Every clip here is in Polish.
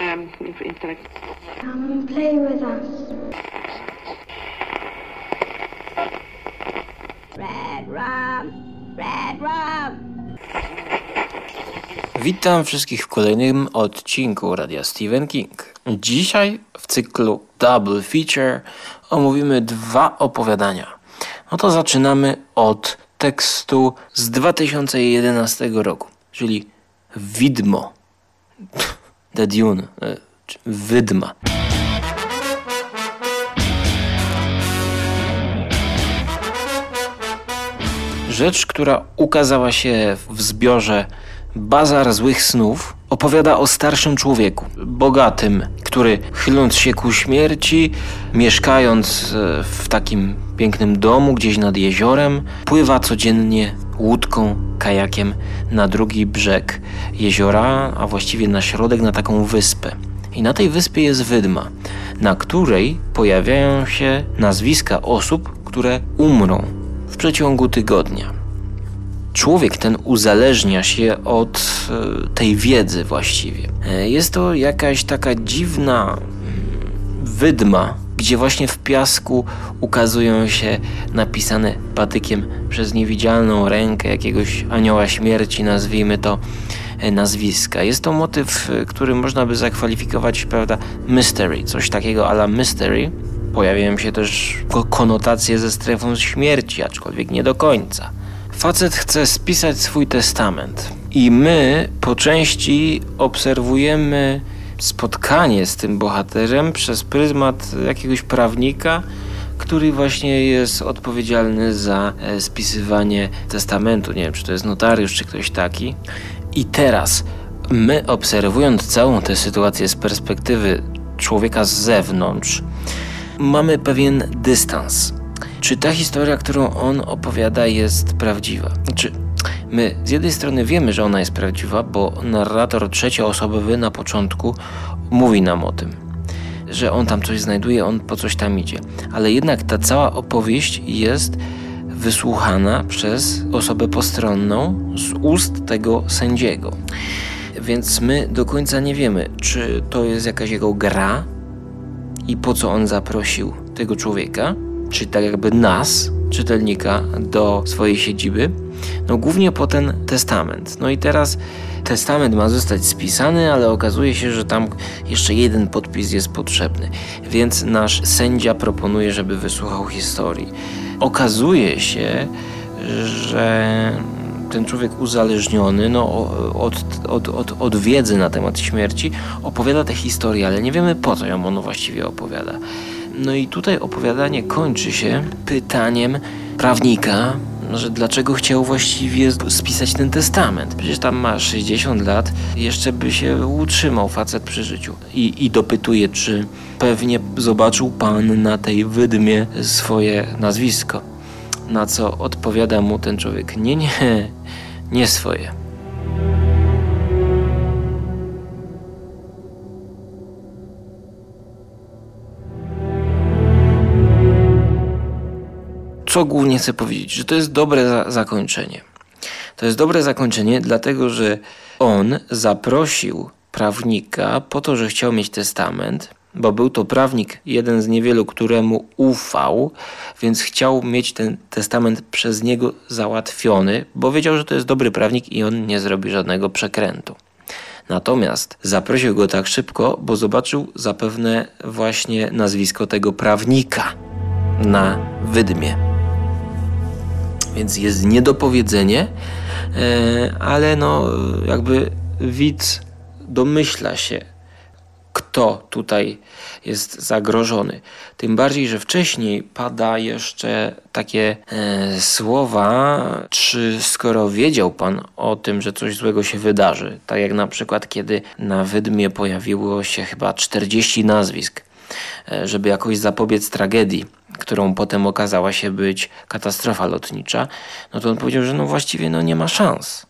um, intellect. Come and play with us. Red rum, red rum. Witam wszystkich w kolejnym odcinku Radia Stephen King. Dzisiaj w cyklu Double Feature omówimy dwa opowiadania. No to zaczynamy od tekstu z 2011 roku, czyli Widmo. The Dune, e, Wydma. Rzecz, która ukazała się w zbiorze Bazar Złych Snów, opowiada o starszym człowieku, bogatym, który chyląc się ku śmierci, mieszkając e, w takim pięknym domu gdzieś nad jeziorem, pływa codziennie łódką, kajakiem na drugi brzeg jeziora, a właściwie na środek, na taką wyspę. I na tej wyspie jest wydma, na której pojawiają się nazwiska osób, które umrą w przeciągu tygodnia. Człowiek ten uzależnia się od e, tej wiedzy właściwie. E, Jest to jakaś taka dziwna mm, wydma, gdzie właśnie w piasku ukazują się napisane patykiem przez niewidzialną rękę jakiegoś anioła śmierci, nazwijmy to e, nazwiska. Jest to motyw, e, który można by zakwalifikować, prawda, mystery, coś takiego ala mystery. Pojawiają się też ko- konotacje ze strefą śmierci, aczkolwiek nie do końca. Facet chce spisać swój testament i my po części obserwujemy spotkanie z tym bohaterem przez pryzmat jakiegoś prawnika, który właśnie jest odpowiedzialny za e, spisywanie testamentu. Nie wiem, czy to jest notariusz, czy ktoś taki. I teraz my obserwując całą tę sytuację z perspektywy człowieka z zewnątrz, mamy pewien dystans. Czy ta historia, którą on opowiada, jest prawdziwa? Czy my z jednej strony wiemy, że ona jest prawdziwa, bo narrator trzecioosobowy na początku mówi nam o tym, że on tam coś znajduje, on po coś tam idzie. Ale jednak ta cała opowieść jest wysłuchana przez osobę postronną z ust tego sędziego. Więc my do końca nie wiemy, czy to jest jakaś jego gra, i po co on zaprosił tego człowieka, czy tak jakby nas, czytelnika, do swojej siedziby. No głównie po ten testament. No i teraz testament ma zostać spisany, ale okazuje się, że tam jeszcze jeden podpis jest potrzebny. Więc nasz sędzia proponuje, żeby wysłuchał historii. Okazuje się, że ten człowiek uzależniony no, od, od, od, od wiedzy na temat śmierci opowiada tę historię, ale nie wiemy po co ją on właściwie opowiada. No i tutaj opowiadanie kończy się pytaniem prawnika, że dlaczego chciał właściwie spisać ten testament. Przecież tam ma 60 lat, jeszcze by się utrzymał facet przy życiu. I, i dopytuje, czy pewnie zobaczył pan na tej wydmie swoje nazwisko. Na co odpowiada mu ten człowiek: Nie, nie, nie swoje. Co głównie chcę powiedzieć? Że to jest dobre za zakończenie. To jest dobre zakończenie, dlatego że on zaprosił prawnika po to, że chciał mieć testament, bo był to prawnik, jeden z niewielu, któremu ufał, więc chciał mieć ten testament przez niego załatwiony, bo wiedział, że to jest dobry prawnik i on nie zrobi żadnego przekrętu. Natomiast zaprosił go tak szybko, bo zobaczył zapewne właśnie nazwisko tego prawnika na wydmie. Więc jest niedopowiedzenie, e, ale no jakby widz domyśla się, kto tutaj jest zagrożony. Tym bardziej, że wcześniej pada jeszcze takie e, słowa, czy skoro wiedział pan o tym, że coś złego się wydarzy, tak jak na przykład kiedy na wydmie pojawiło się chyba 40 nazwisk, e, żeby jakoś zapobiec tragedii, którą potem okazała się być katastrofa lotnicza, no to on powiedział, że no właściwie no nie ma szans.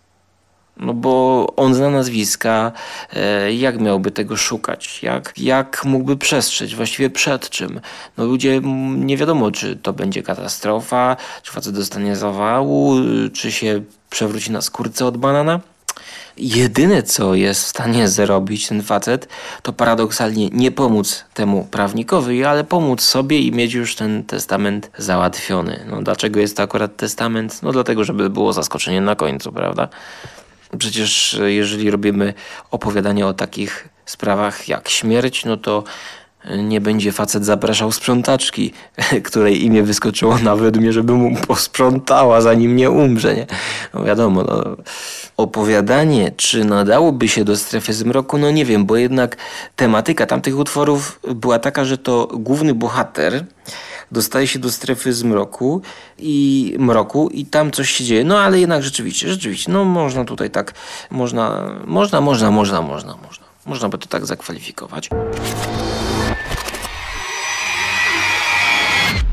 No bo on zna nazwiska, e, jak miałby tego szukać? Jak, jak mógłby przestrzec? Właściwie przed czym? No ludzie, nie wiadomo, czy to będzie katastrofa, czy facet dostanie zawału, czy się przewróci na skórce od banana. Jedyne, co jest w stanie zrobić ten facet, to paradoksalnie nie pomóc temu prawnikowi, ale pomóc sobie i mieć już ten testament załatwiony. No, dlaczego jest to akurat testament? No dlatego, żeby było zaskoczenie na końcu, prawda? Przecież jeżeli robimy opowiadanie o takich sprawach jak śmierć, no to nie będzie facet zapraszał sprzątaczki, której imię wyskoczyło nawet mnie, żeby mu posprzątała, zanim nie umrze. Nie? No wiadomo, no, opowiadanie, czy nadałoby się do strefy zmroku, no nie wiem, bo jednak tematyka tamtych utworów była taka, że to główny bohater dostaje się do strefy zmroku i mroku i tam coś się dzieje. No ale jednak rzeczywiście, rzeczywiście, no można tutaj tak, można, można, można, można, można, można. Można by to tak zakwalifikować.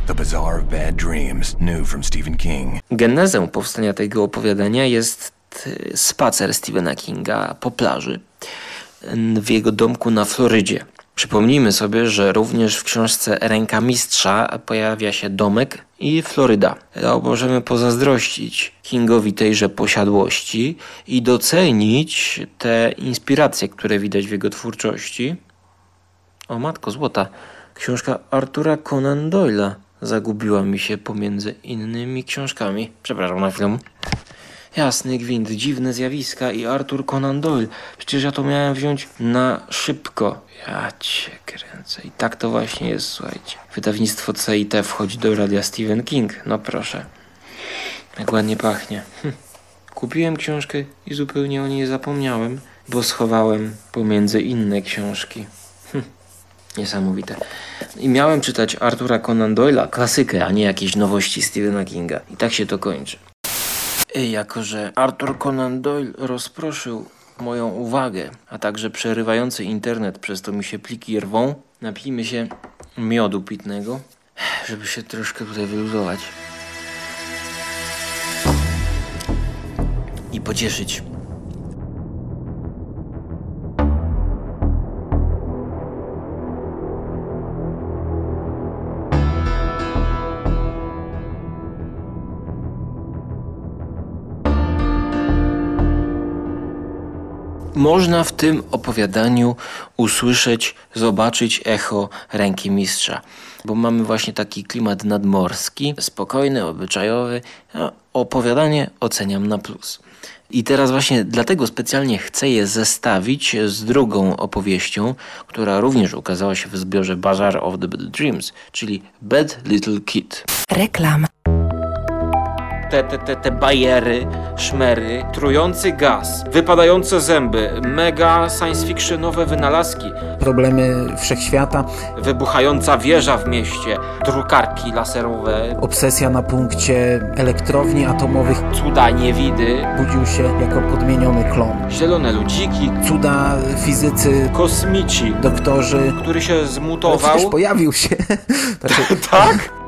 The Bazaar of Bad Dreams, new from Stephen King. Genezą powstania tego opowiadania jest e, spacer Stephena Kinga po plaży w jego domku na Florydzie. Przypomnijmy sobie, że również w książce Ręka Mistrza pojawia się domek i Floryda. To możemy pozazdrościć Kingowi tejże posiadłości i docenić te inspiracje, które widać w jego twórczości. O matko złota, książka Artura Conan Doyle'a zagubiła mi się pomiędzy innymi książkami. Przepraszam na chwilę. Jasny gwint, dziwne zjawiska i Arthur Conan Doyle. Przecież ja to miałem wziąć na szybko. Ja cię kręcę. I tak to właśnie jest, słuchajcie. Wydawnictwo CIT wchodzi do radia Stephen King. No proszę. Jak ładnie pachnie. Hm. Kupiłem książkę i zupełnie o niej zapomniałem, bo schowałem pomiędzy inne książki. Hm. Niesamowite. I miałem czytać Artura Conan Doyle'a, klasykę, a nie jakieś nowości Stephena Kinga. I tak się to kończy. Jako, że Arthur Conan Doyle rozproszył moją uwagę, a także przerywający internet, przez to mi się pliki rwą, napijmy się miodu pitnego, żeby się troszkę tutaj wyluzować i pocieszyć Można w tym opowiadaniu usłyszeć, zobaczyć echo ręki mistrza, bo mamy właśnie taki klimat nadmorski, spokojny, obyczajowy. A opowiadanie oceniam na plus. I teraz właśnie dlatego specjalnie chcę je zestawić z drugą opowieścią, która również ukazała się w zbiorze Bazaar of the Bad Dreams, czyli Bad Little Kid. Reklama te, te, te, te bajery, szmery, trujący gaz, wypadające zęby, mega science fictionowe wynalazki. Problemy wszechświata. Wybuchająca wieża w mieście, drukarki laserowe. Obsesja na punkcie elektrowni atomowych. Cuda niewidy. Budził się jako podmieniony klon. Zielone ludziki. Cuda fizycy. Kosmici. Doktorzy. Który się zmutował. Pojawił się. Znaczy... tak?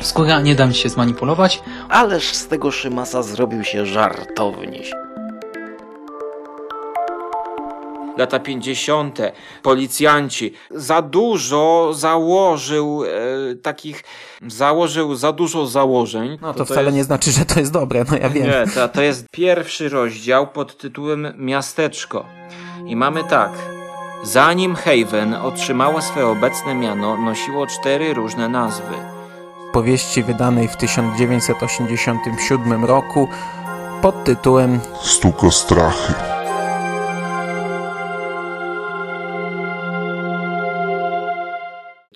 Skóra nie dam się zmanipulować. Ależ z tego Szymasa zrobił się żartowniś. lata 50., policjanci. Za dużo założył e, takich, założył za dużo założeń. No to, to wcale jest... nie znaczy, że to jest dobre, no ja wiem. Nie, to, to jest pierwszy rozdział pod tytułem Miasteczko. I mamy tak. Zanim Haven otrzymała swoje obecne miano, nosiło cztery różne nazwy powieści wydanej w 1987 roku pod tytułem Stukostrachy.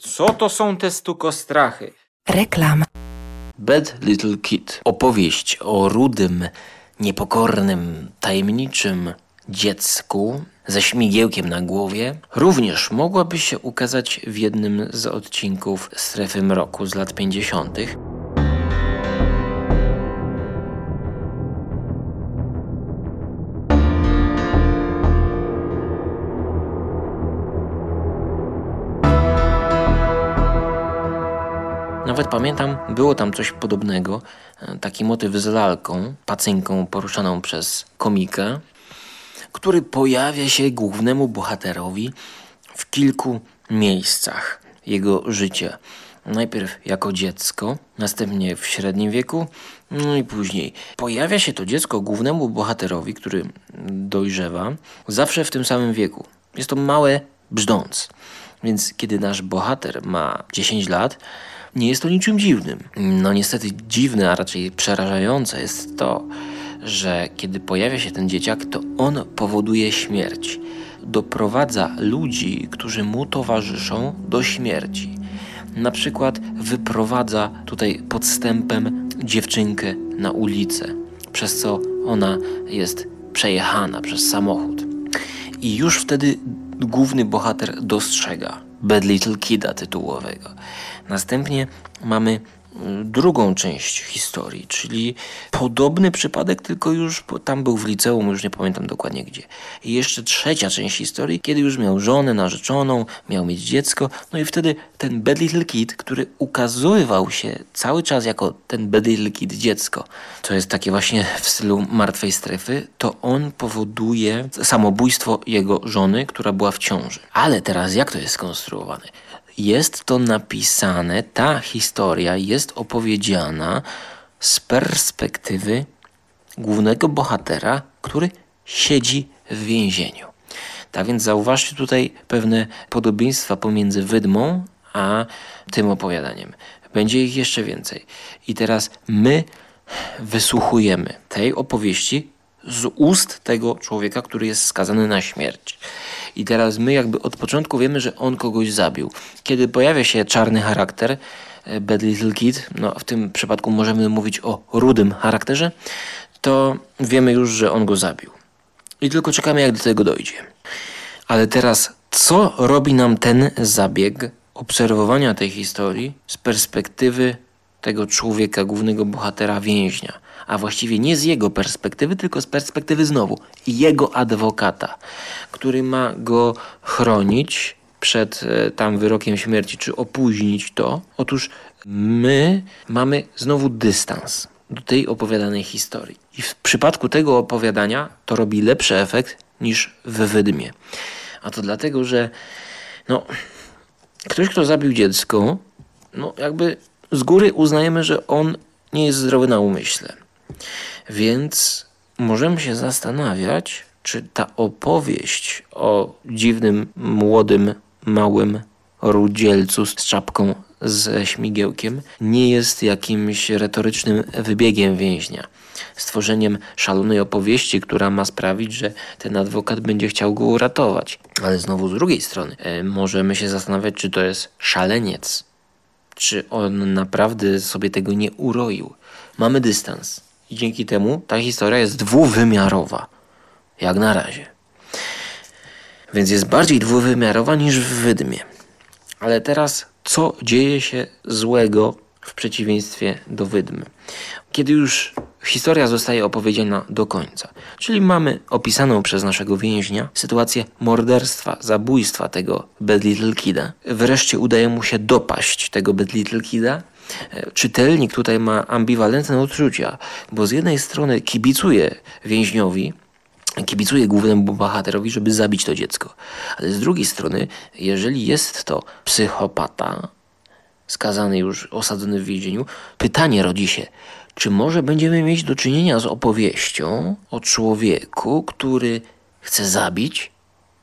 Co to są te stukostrachy? Reklama. Bad Little Kid. Opowieść o rudym, niepokornym, tajemniczym dziecku ze śmigiełkiem na głowie również mogłaby się ukazać w jednym z odcinków Strefy Mroku z lat 50. Nawet pamiętam, było tam coś podobnego, taki motyw z lalką, pacynką poruszaną przez komika, który pojawia się głównemu bohaterowi w kilku miejscach jego życia. Najpierw jako dziecko, następnie w średnim wieku No i później pojawia się to dziecko głównemu bohaterowi, który dojrzewa, zawsze w tym samym wieku. Jest to małe brzdąc. Więc kiedy nasz bohater ma 10 lat, nie jest to niczym dziwnym. No niestety dziwne, a raczej przerażające jest to, że kiedy pojawia się ten dzieciak, to on powoduje śmierć. Doprowadza ludzi, którzy mu towarzyszą, do śmierci. Na przykład wyprowadza tutaj podstępem dziewczynkę na ulicę, przez co ona jest przejechana przez samochód. I już wtedy główny bohater dostrzega Bad Little Kida tytułowego. Następnie mamy drugą część historii, czyli podobny przypadek, tylko już tam był w liceum, już nie pamiętam dokładnie gdzie. I jeszcze trzecia część historii, kiedy już miał żonę, narzeczoną, miał mieć dziecko, no i wtedy ten Bad Little Kid, który ukazywał się cały czas jako ten Bad Little Kid dziecko, to jest takie właśnie w stylu martwej strefy, to on powoduje samobójstwo jego żony, która była w ciąży. Ale teraz jak to jest skonstruowane? Jest to napisane, ta historia jest opowiedziana z perspektywy głównego bohatera, który siedzi w więzieniu. Tak więc zauważcie tutaj pewne podobieństwa pomiędzy wydmą a tym opowiadaniem. Będzie ich jeszcze więcej. I teraz my wysłuchujemy tej opowieści z ust tego człowieka, który jest skazany na śmierć. I teraz my jakby od początku wiemy, że on kogoś zabił. Kiedy pojawia się czarny charakter, e, Bad Little Kid, no w tym przypadku możemy mówić o rudym charakterze, to wiemy już, że on go zabił. I tylko czekamy, jak do tego dojdzie. Ale teraz, co robi nam ten zabieg obserwowania tej historii z perspektywy tego człowieka, głównego bohatera więźnia? a właściwie nie z jego perspektywy, tylko z perspektywy znowu jego adwokata, który ma go chronić przed e, tam wyrokiem śmierci, czy opóźnić to. Otóż my mamy znowu dystans do tej opowiadanej historii. I w przypadku tego opowiadania to robi lepszy efekt niż w wydmie. A to dlatego, że no, ktoś, kto zabił dziecko, no jakby z góry uznajemy, że on nie jest zdrowy na umyśle. Więc możemy się zastanawiać, czy ta opowieść o dziwnym, młodym, małym rudzielcu z czapką ze śmigiełkiem nie jest jakimś retorycznym wybiegiem więźnia. Stworzeniem szalonej opowieści, która ma sprawić, że ten adwokat będzie chciał go uratować. Ale znowu z drugiej strony e, możemy się zastanawiać, czy to jest szaleniec, czy on naprawdę sobie tego nie uroił. Mamy dystans i dzięki temu ta historia jest dwuwymiarowa. Jak na razie. Więc jest bardziej dwuwymiarowa niż w wydmie. Ale teraz, co dzieje się złego w przeciwieństwie do wydmy? Kiedy już historia zostaje opowiedziana do końca, czyli mamy opisaną przez naszego więźnia sytuację morderstwa, zabójstwa tego Bad Little Kida. Wreszcie udaje mu się dopaść tego Bad Little Kida czytelnik tutaj ma ambiwalentne odczucia, bo z jednej strony kibicuje więźniowi, kibicuje głównemu bohaterowi, żeby zabić to dziecko, ale z drugiej strony, jeżeli jest to psychopata, skazany już, osadzony w więzieniu, pytanie rodzi się, czy może będziemy mieć do czynienia z opowieścią o człowieku, który chce zabić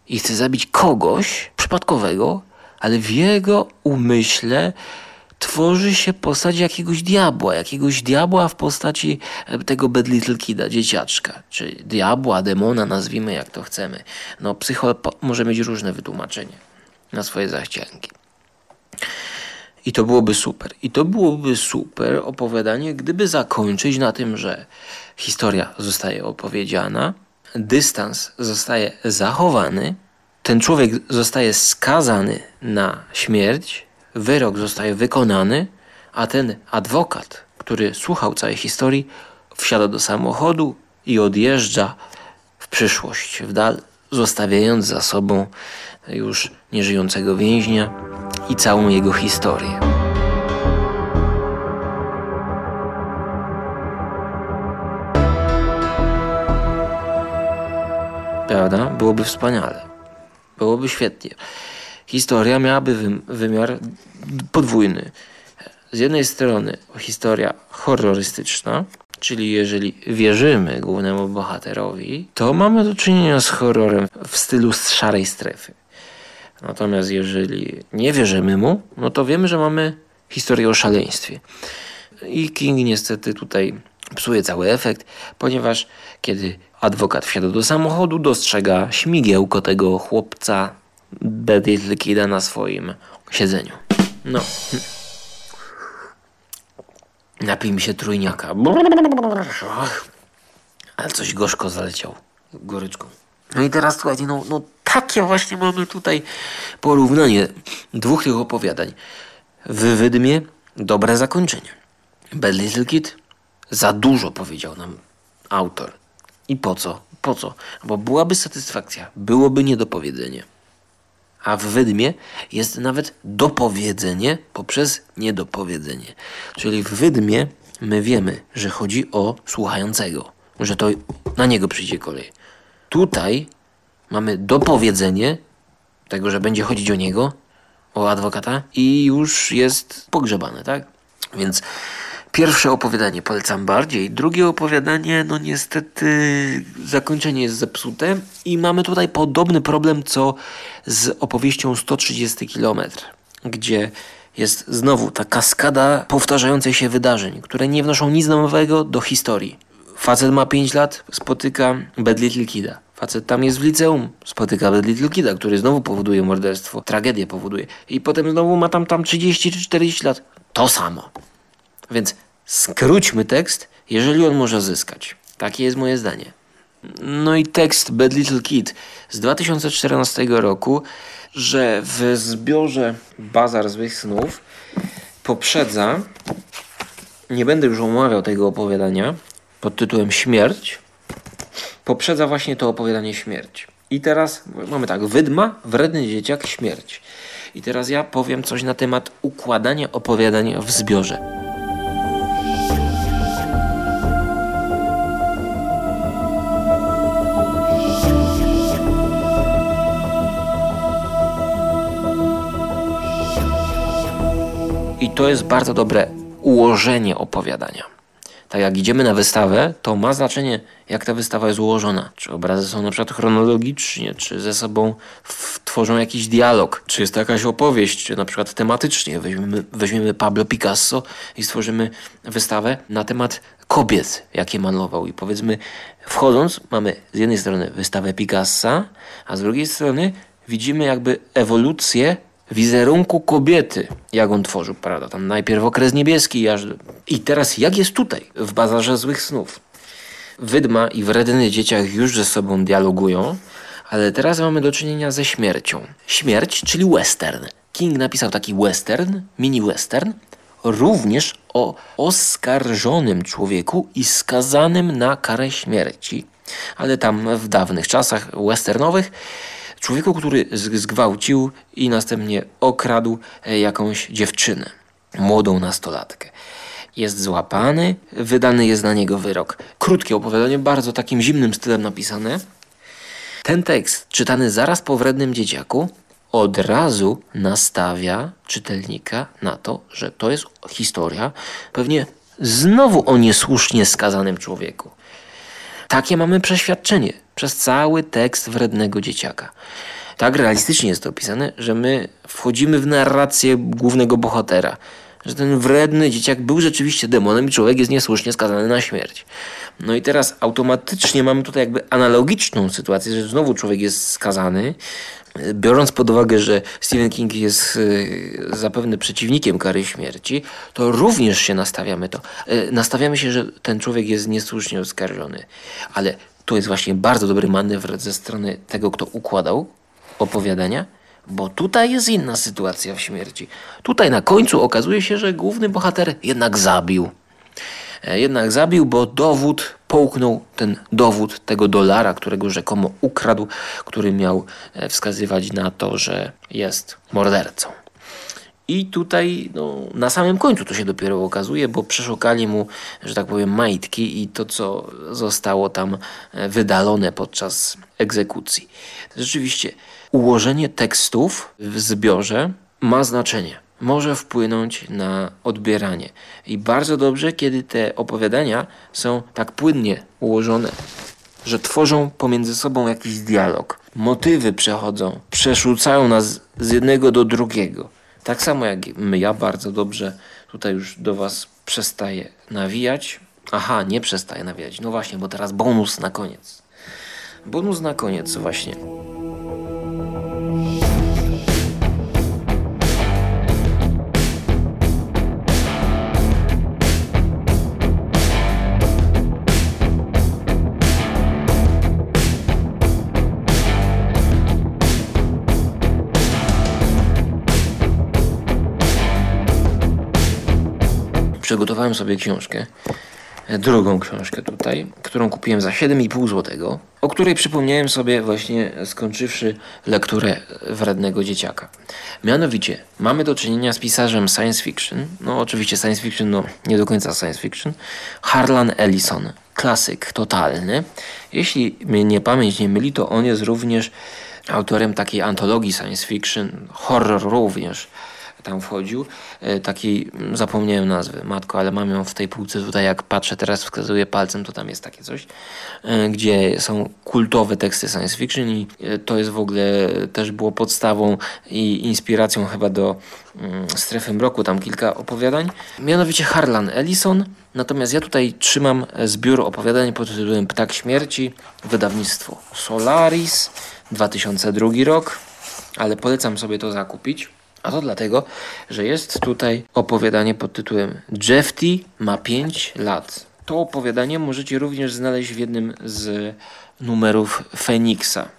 i chce zabić kogoś przypadkowego, ale w jego umyśle tworzy się postać jakiegoś diabła, jakiegoś diabła w postaci e, tego Bad Little Kida, dzieciaczka, czy diabła, demona, nazwijmy jak to chcemy. No, psycho może mieć różne wytłumaczenie na swoje zachcianki. I to byłoby super. I to byłoby super opowiadanie, gdyby zakończyć na tym, że historia zostaje opowiedziana, dystans zostaje zachowany, ten człowiek zostaje skazany na śmierć, wyrok zostaje wykonany, a ten adwokat, który słuchał całej historii, wsiada do samochodu i odjeżdża w przyszłość, w dal, zostawiając za sobą już nieżyjącego więźnia i całą jego historię. Prawda? Byłoby wspaniale. Byłoby świetnie historia miałaby wymiar podwójny. z jednej strony historia horrorystyczna, czyli jeżeli wierzymy głównemu bohaterowi, to mamy do czynienia z horrorem w stylu z szarej strefy. Natomiast jeżeli nie wierzymy mu, no to wiemy, że mamy historię o szaleństwie. I King niestety tutaj psuje cały efekt, ponieważ kiedy adwokat wsiada do samochodu, dostrzega śmigiełko tego chłopca Bad Little na swoim siedzeniu. No. Napijmy się trójniaka. Ale coś gorzko zaleciał goryczką. No i teraz słuchajcie, no, no takie właśnie mamy tutaj porównanie dwóch tych opowiadań. W Wydmie dobre zakończenie. Bad Little Kid za dużo powiedział nam autor. I po co? Po co? Bo byłaby satysfakcja, byłoby niedopowiedzenie. A w wydmie jest nawet dopowiedzenie poprzez niedopowiedzenie. Czyli w wydmie my wiemy, że chodzi o słuchającego, że to na niego przyjdzie kolej. Tutaj mamy dopowiedzenie tego, że będzie chodzić o niego, o adwokata i już jest pogrzebane, tak? Więc pierwsze opowiadanie polecam bardziej. Drugie opowiadanie, no niestety zakończenie jest zepsute i mamy tutaj podobny problem co z opowieścią 130 km, gdzie jest znowu ta kaskada powtarzających się wydarzeń, które nie wnoszą nic nowego do historii. Facet ma 5 lat, spotyka Bad Little Kida. Facet tam jest w liceum, spotyka Little Kida, który znowu powoduje morderstwo, tragedię powoduje. I potem znowu ma tam, tam 30 czy 40 lat. To samo. Więc skróćmy tekst, jeżeli on może zyskać. Takie jest moje zdanie. No i tekst Bad Little Kid z 2014 roku, że w zbiorze Bazar Złych Snów poprzedza, nie będę już omawiał tego opowiadania, pod tytułem Śmierć, poprzedza właśnie to opowiadanie Śmierć. I teraz mamy tak, wydma, wredny dzieciak, śmierć. I teraz ja powiem coś na temat układania opowiadań w zbiorze. I to jest bardzo dobre ułożenie opowiadania. Tak jak idziemy na wystawę, to ma znaczenie, jak ta wystawa jest ułożona. Czy obrazy są na przykład chronologicznie, czy ze sobą tworzą jakiś dialog, czy jest to jakaś opowieść, czy na przykład tematycznie. Weźmiemy, weźmiemy Pablo Picasso i stworzymy wystawę na temat kobiet, jakie malował. I powiedzmy, wchodząc, mamy z jednej strony wystawę Picassa, a z drugiej strony widzimy jakby ewolucję wizerunku kobiety, jak on tworzył, prawda? Tam najpierw okres niebieski, aż... I teraz jak jest tutaj, w Bazarze Złych Snów? Wydma i wredny dzieciak już ze sobą dialogują, ale teraz mamy do czynienia ze śmiercią. Śmierć, czyli western. King napisał taki western, mini western, również o oskarżonym człowieku i skazanym na karę śmierci. Ale tam w dawnych czasach westernowych Człowieku, który zgwałcił i następnie okradł e, jakąś dziewczynę, młodą nastolatkę. Jest złapany, wydany jest na niego wyrok. Krótkie opowiadanie, bardzo takim zimnym stylem napisane. Ten tekst, czytany zaraz po wrednym dzieciaku, od razu nastawia czytelnika na to, że to jest historia pewnie znowu o niesłusznie skazanym człowieku. Takie mamy przeświadczenie przez cały tekst wrednego dzieciaka. Tak realistycznie jest to opisane, że my wchodzimy w narrację głównego bohatera. Że ten wredny dzieciak był rzeczywiście demonem i człowiek jest niesłusznie skazany na śmierć. No i teraz automatycznie mamy tutaj jakby analogiczną sytuację, że znowu człowiek jest skazany, biorąc pod uwagę, że Stephen King jest y, zapewne przeciwnikiem kary śmierci, to również się nastawiamy to. Y, nastawiamy się, że ten człowiek jest niesłusznie oskarżony. Ale tu jest właśnie bardzo dobry manewr ze strony tego, kto układał opowiadania, bo tutaj jest inna sytuacja w śmierci. Tutaj na końcu okazuje się, że główny bohater jednak zabił. E, jednak zabił, bo dowód połknął ten dowód tego dolara, którego rzekomo ukradł, który miał e, wskazywać na to, że jest mordercą. I tutaj no, na samym końcu to się dopiero okazuje, bo przeszukali mu, że tak powiem, majtki i to, co zostało tam e, wydalone podczas egzekucji. Rzeczywiście, ułożenie tekstów w zbiorze ma znaczenie. może wpłynąć na odbieranie. I bardzo dobrze, kiedy te opowiadania są tak płynnie ułożone, że tworzą pomiędzy sobą jakiś dialog. Motywy przechodzą, przerzucają nas z jednego do drugiego. Tak samo jak ja bardzo dobrze tutaj już do Was przestaję nawijać. Aha, nie przestaję nawijać. No właśnie, bo teraz bonus na koniec. Bonus na koniec, właśnie. Przygotowałem sobie książkę, e, drugą książkę tutaj, którą kupiłem za 7,5 zł, o której przypomniałem sobie właśnie skończywszy lekturę Wrednego Dzieciaka. Mianowicie, mamy do czynienia z pisarzem science fiction, no oczywiście science fiction, no nie do końca science fiction, Harlan Ellison, klasyk totalny. Jeśli mnie nie pamięć nie myli, to on jest również autorem takiej antologii science fiction, horror również tam wchodził, e, takiej, mm, zapomniałem nazwy, matko, ale mam ją w tej półce tutaj, jak patrzę teraz, wskazuję palcem, to tam jest takie coś, e, gdzie są kultowe teksty science fiction i e, to jest w ogóle, też było podstawą i inspiracją chyba do mm, Strefy Mroku, tam kilka opowiadań, mianowicie Harlan Ellison, natomiast ja tutaj trzymam zbiór opowiadań pod tytułem Ptak Śmierci, wydawnictwo Solaris, 2002 rok, ale polecam sobie to zakupić. A to dlatego, że jest tutaj opowiadanie pod tytułem Jeffty ma 5 lat. To opowiadanie możecie również znaleźć w jednym z numerów Feniksa,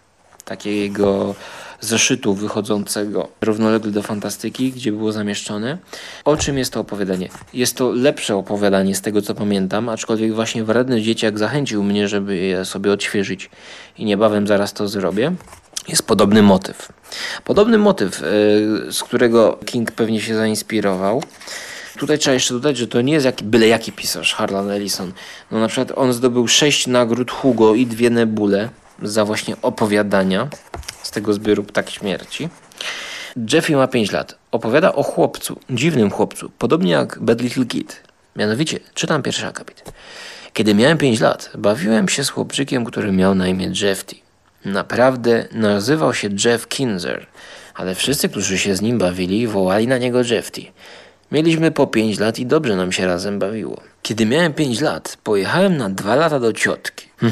takiego zeszytu wychodzącego równolegle do fantastyki, gdzie było zamieszczone. O czym jest to opowiadanie? Jest to lepsze opowiadanie z tego co pamiętam, aczkolwiek właśnie wredny dzieciak zachęcił mnie, żeby je sobie odświeżyć i niebawem zaraz to zrobię. Jest podobny motyw. Podobny motyw, yy, z którego King pewnie się zainspirował. Tutaj trzeba jeszcze dodać, że to nie jest jaki, byle jaki pisarz, Harlan Ellison. No na przykład on zdobył sześć nagród Hugo i dwie Nebule za właśnie opowiadania z tego zbioru Ptak Śmierci. Jeffy ma 5 lat. Opowiada o chłopcu, dziwnym chłopcu, podobnie jak Bad Little Kid. Mianowicie, czytam pierwszy akapit. Kiedy miałem 5 lat, bawiłem się z chłopczykiem, który miał na imię Jeffy. Naprawdę nazywał się Jeff Kinzer, ale wszyscy, którzy się z nim bawili, wołali na niego Jeffy. Mieliśmy po 5 lat i dobrze nam się razem bawiło. Kiedy miałem 5 lat, pojechałem na 2 lata do ciotki.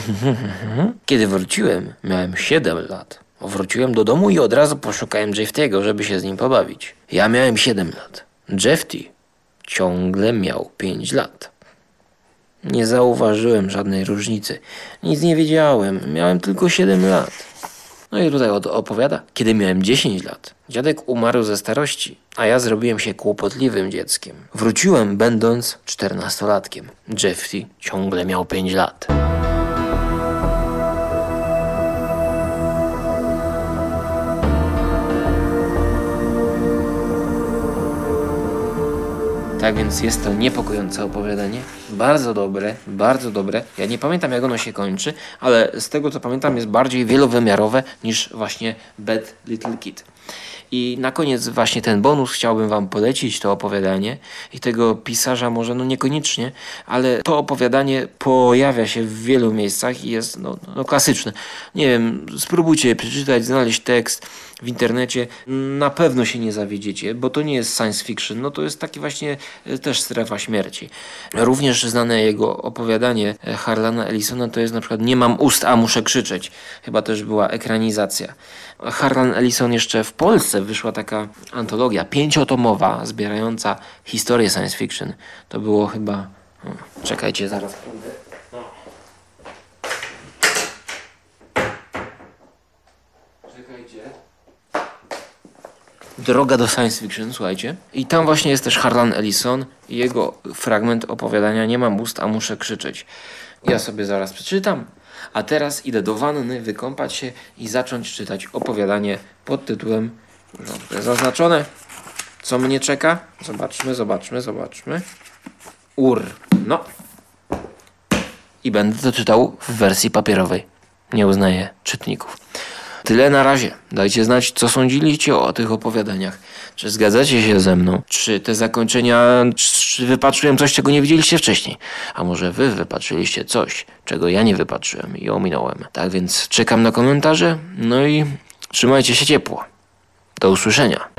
Kiedy wróciłem, miałem 7 lat. Wróciłem do domu i od razu poszukałem Jefftiego, żeby się z nim pobawić. Ja miałem 7 lat. Jeffty ciągle miał 5 lat. Nie zauważyłem żadnej różnicy. Nic nie wiedziałem. Miałem tylko 7 lat. No i tutaj opowiada. Kiedy miałem 10 lat, dziadek umarł ze starości, a ja zrobiłem się kłopotliwym dzieckiem. Wróciłem będąc 14-latkiem. Jeffy ciągle miał 5 lat. Tak więc jest to niepokojące opowiadanie. Bardzo dobre, bardzo dobre. Ja nie pamiętam jak ono się kończy, ale z tego co pamiętam jest bardziej wielowymiarowe niż właśnie Bad Little Kid. I na koniec właśnie ten bonus chciałbym wam polecić to opowiadanie i tego pisarza może no niekoniecznie, ale to opowiadanie pojawia się w wielu miejscach i jest no, no klasyczne. Nie wiem, spróbujcie przeczytać, znaleźć tekst w internecie. Na pewno się nie zawiedziecie, bo to nie jest science fiction, no to jest taki właśnie e, też strefa śmierci. Również znane jego opowiadanie e, Harlana Ellisona to jest na przykład Nie mam ust, a muszę krzyczeć. Chyba też była ekranizacja. Harlan Ellison jeszcze w Polsce wyszła taka antologia pięciotomowa, zbierająca historię science fiction. To było chyba... Czekajcie, zaraz. Droga do science fiction, słuchajcie. I tam właśnie jest też Harlan Ellison i jego fragment opowiadania Nie mam ust, a muszę krzyczeć. Ja sobie zaraz przeczytam. A teraz idę do wanny, wykąpać się i zacząć czytać opowiadanie pod tytułem, tutaj zaznaczone, co mnie czeka. Zobaczmy, zobaczmy, zobaczmy. Ur. No. I będę to czytał w wersji papierowej. Nie uznaję czytników. Tyle na razie. Dajcie znać, co sądziliście o tych opowiadaniach. Czy zgadzacie się ze mną? Czy te zakończenia, czy wypatrzyłem coś, czego nie widzieliście wcześniej? A może wy wypatrzyliście coś, czego ja nie wypatrzyłem i ominąłem? Tak więc czekam na komentarze, no i trzymajcie się ciepło. Do usłyszenia.